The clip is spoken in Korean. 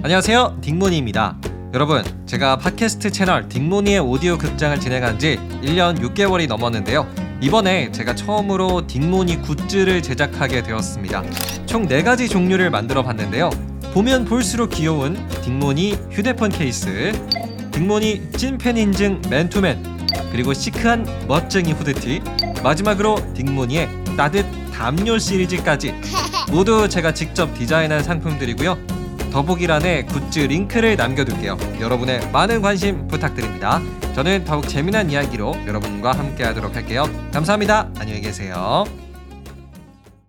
안녕하세요. 딩모니입니다. 여러분 제가 팟캐스트 채널 딩모니의 오디오 극장을 진행한 지 1년 6개월이 넘었는데요. 이번에 제가 처음으로 딩모니 굿즈를 제작하게 되었습니다. 총 4가지 종류를 만들어 봤는데요. 보면 볼수록 귀여운 딩모니 휴대폰 케이스 딩모니 찐팬 인증 맨투맨 그리고 시크한 멋쟁이 후드티 마지막으로 딩모니의 따뜻 담요 시리즈까지. 모두 제가 직접 디자인한 상품들이고요 더보기란에 굿즈 링크를 남겨둘게요. 여러분의 많은 관심 부탁드립니다. 저는 더욱 재미난 이야기로 여러분과 함께 하도록 할게요. 감사합니다. 안녕히 계세요